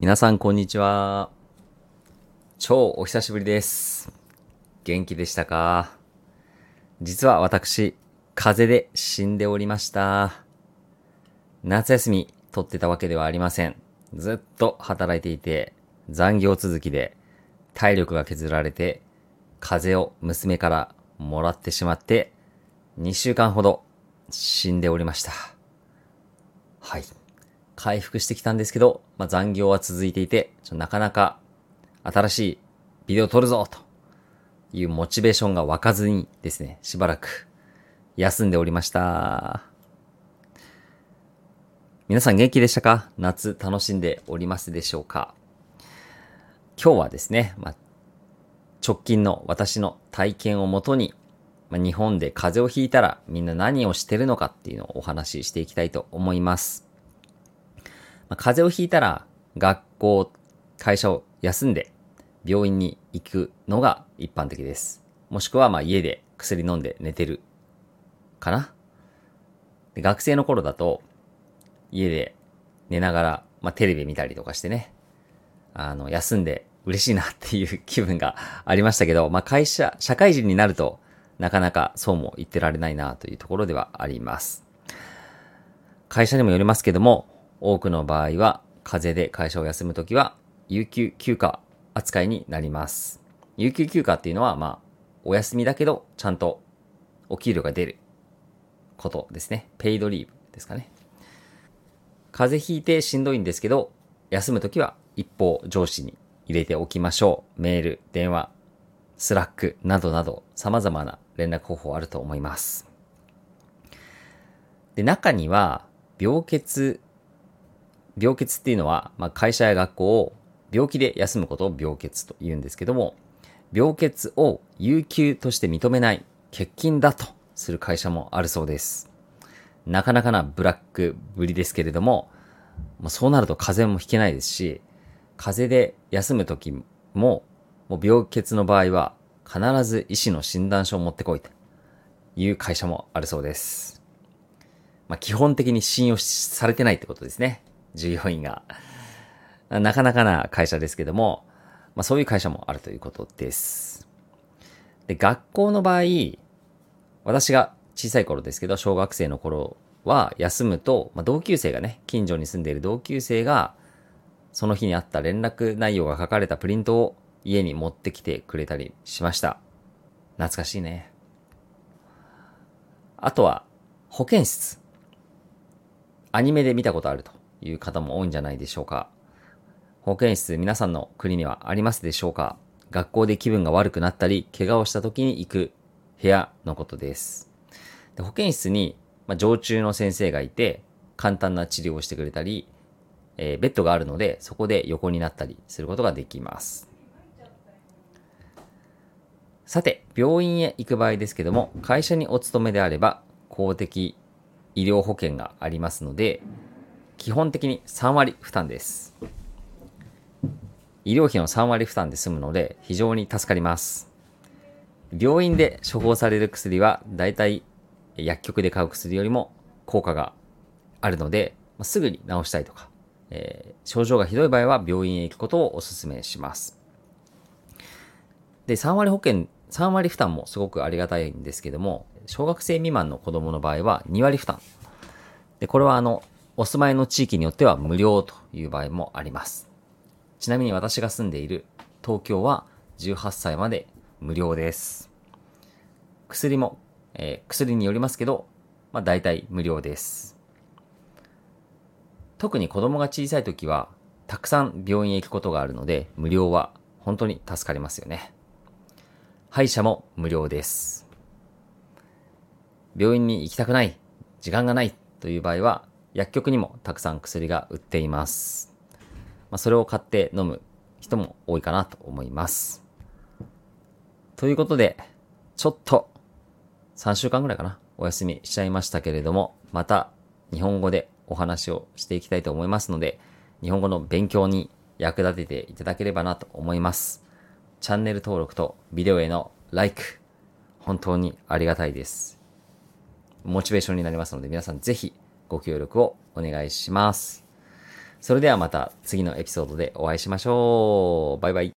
皆さんこんにちは。超お久しぶりです。元気でしたか？実は私、風邪で死んでおりました。夏休み取ってたわけではありません。ずっと働いていて、残業続きで体力が削られて、風邪を娘からもらってしまって、2週間ほど死んでおりました。はい。回復してきたんですけど、まあ、残業は続いていて、ちょなかなか新しいビデオ撮るぞというモチベーションが湧かずにですね、しばらく休んでおりました。皆さん元気でしたか？夏楽しんでおりますでしょうか？今日はですね、まあ、直近の私の体験をもとに、まあ、日本で風邪をひいたらみんな何をしてるのかっていうのをお話ししていきたいと思います。まあ、風邪をひいたら学校、会社を休んで病院に行くのが一般的です。もしくはまあ家で薬飲んで寝てるかな学生の頃だと家で寝ながら、まあ、テレビ見たりとかしてね、あの、休んで嬉しいなっていう 気分がありましたけど、まあ、会社、社会人になるとなかなかそうも言ってられないなというところではあります。会社にもよりますけども、多くの場合は、風邪で会社を休むときは、有給休暇扱いになります。有給休暇っていうのは、まあ、お休みだけど、ちゃんとお給料が出ることですね。 paid leave ですかね。風邪ひいてしんどいんですけど、休むときは一報上司に入れておきましょう。メール、電話、スラックなどなど様々な連絡方法あると思います。で、中には、病欠病欠っていうのは、まあ、会社や学校を病気で休むことを病欠と言うんですけども、病欠を有給として認めない欠勤だとする会社もあるそうです。なかなかなブラックぶりですけれども、まあ、そうなると風邪もひけないですし、風邪で休むときも、もう病欠の場合は必ず医師の診断書を持ってこいという会社もあるそうです。まあ、基本的に信用されてないってことですね。従業員が。なかなかな会社ですけども、まあそういう会社もあるということです。で、学校の場合、私が小さい頃ですけど、小学生の頃は休むと、まあ、同級生がね、近所に住んでいる同級生が、その日にあった連絡内容が書かれたプリントを家に持ってきてくれたりしました。懐かしいね。あとは、保健室。アニメで見たことあるという方も多いんじゃないでしょうか。保健室皆さんの国にはありますでしょうか学校で気分が悪くなったり、怪我をした時に行く部屋のことです。で保健室に、まあ、常駐の先生がいて、簡単な治療をしてくれたり、えーベッドがあるので、そこで横になったりすることができます。さて、病院へ行く場合ですけども、会社にお勤めであれば、公的医療保険がありますので、基本的に3割負担です。医療費の3割負担で済むので非常に助かります。病院で処方される薬はだいたい薬局で買う薬よりも効果があるので、まあすぐに治したいとか、えー症状がひどい場合は病院へ行くことをお勧めします。で、3割保険、3割負担もすごくありがたいんですけども、小学生未満の子供の場合は2割負担。で、これはあの、お住まいの地域によっては無料という場合もあります。ちなみに私が住んでいる東京は18歳まで無料です。薬も、えー薬によりますけど、まあ大体無料です。特に子供が小さい時は、たくさん病院へ行くことがあるので、無料は本当に助かりますよね。歯医者も無料です。病院に行きたくない、時間がないという場合は、薬局にもたくさん薬が売っています。まあ、それを買って飲む人も多いかなと思います。ということで、ちょっと3週間ぐらいかな、お休みしちゃいましたけれども、また日本語でお話をしていきたいと思いますので、日本語の勉強に役立てていただければなと思います。チャンネル登録とビデオへの LIKE、本当にありがたいです。モチベーションになりますので、皆さんぜひご協力をお願いします。それではまた次のエピソードでお会いしましょう。バイバイ。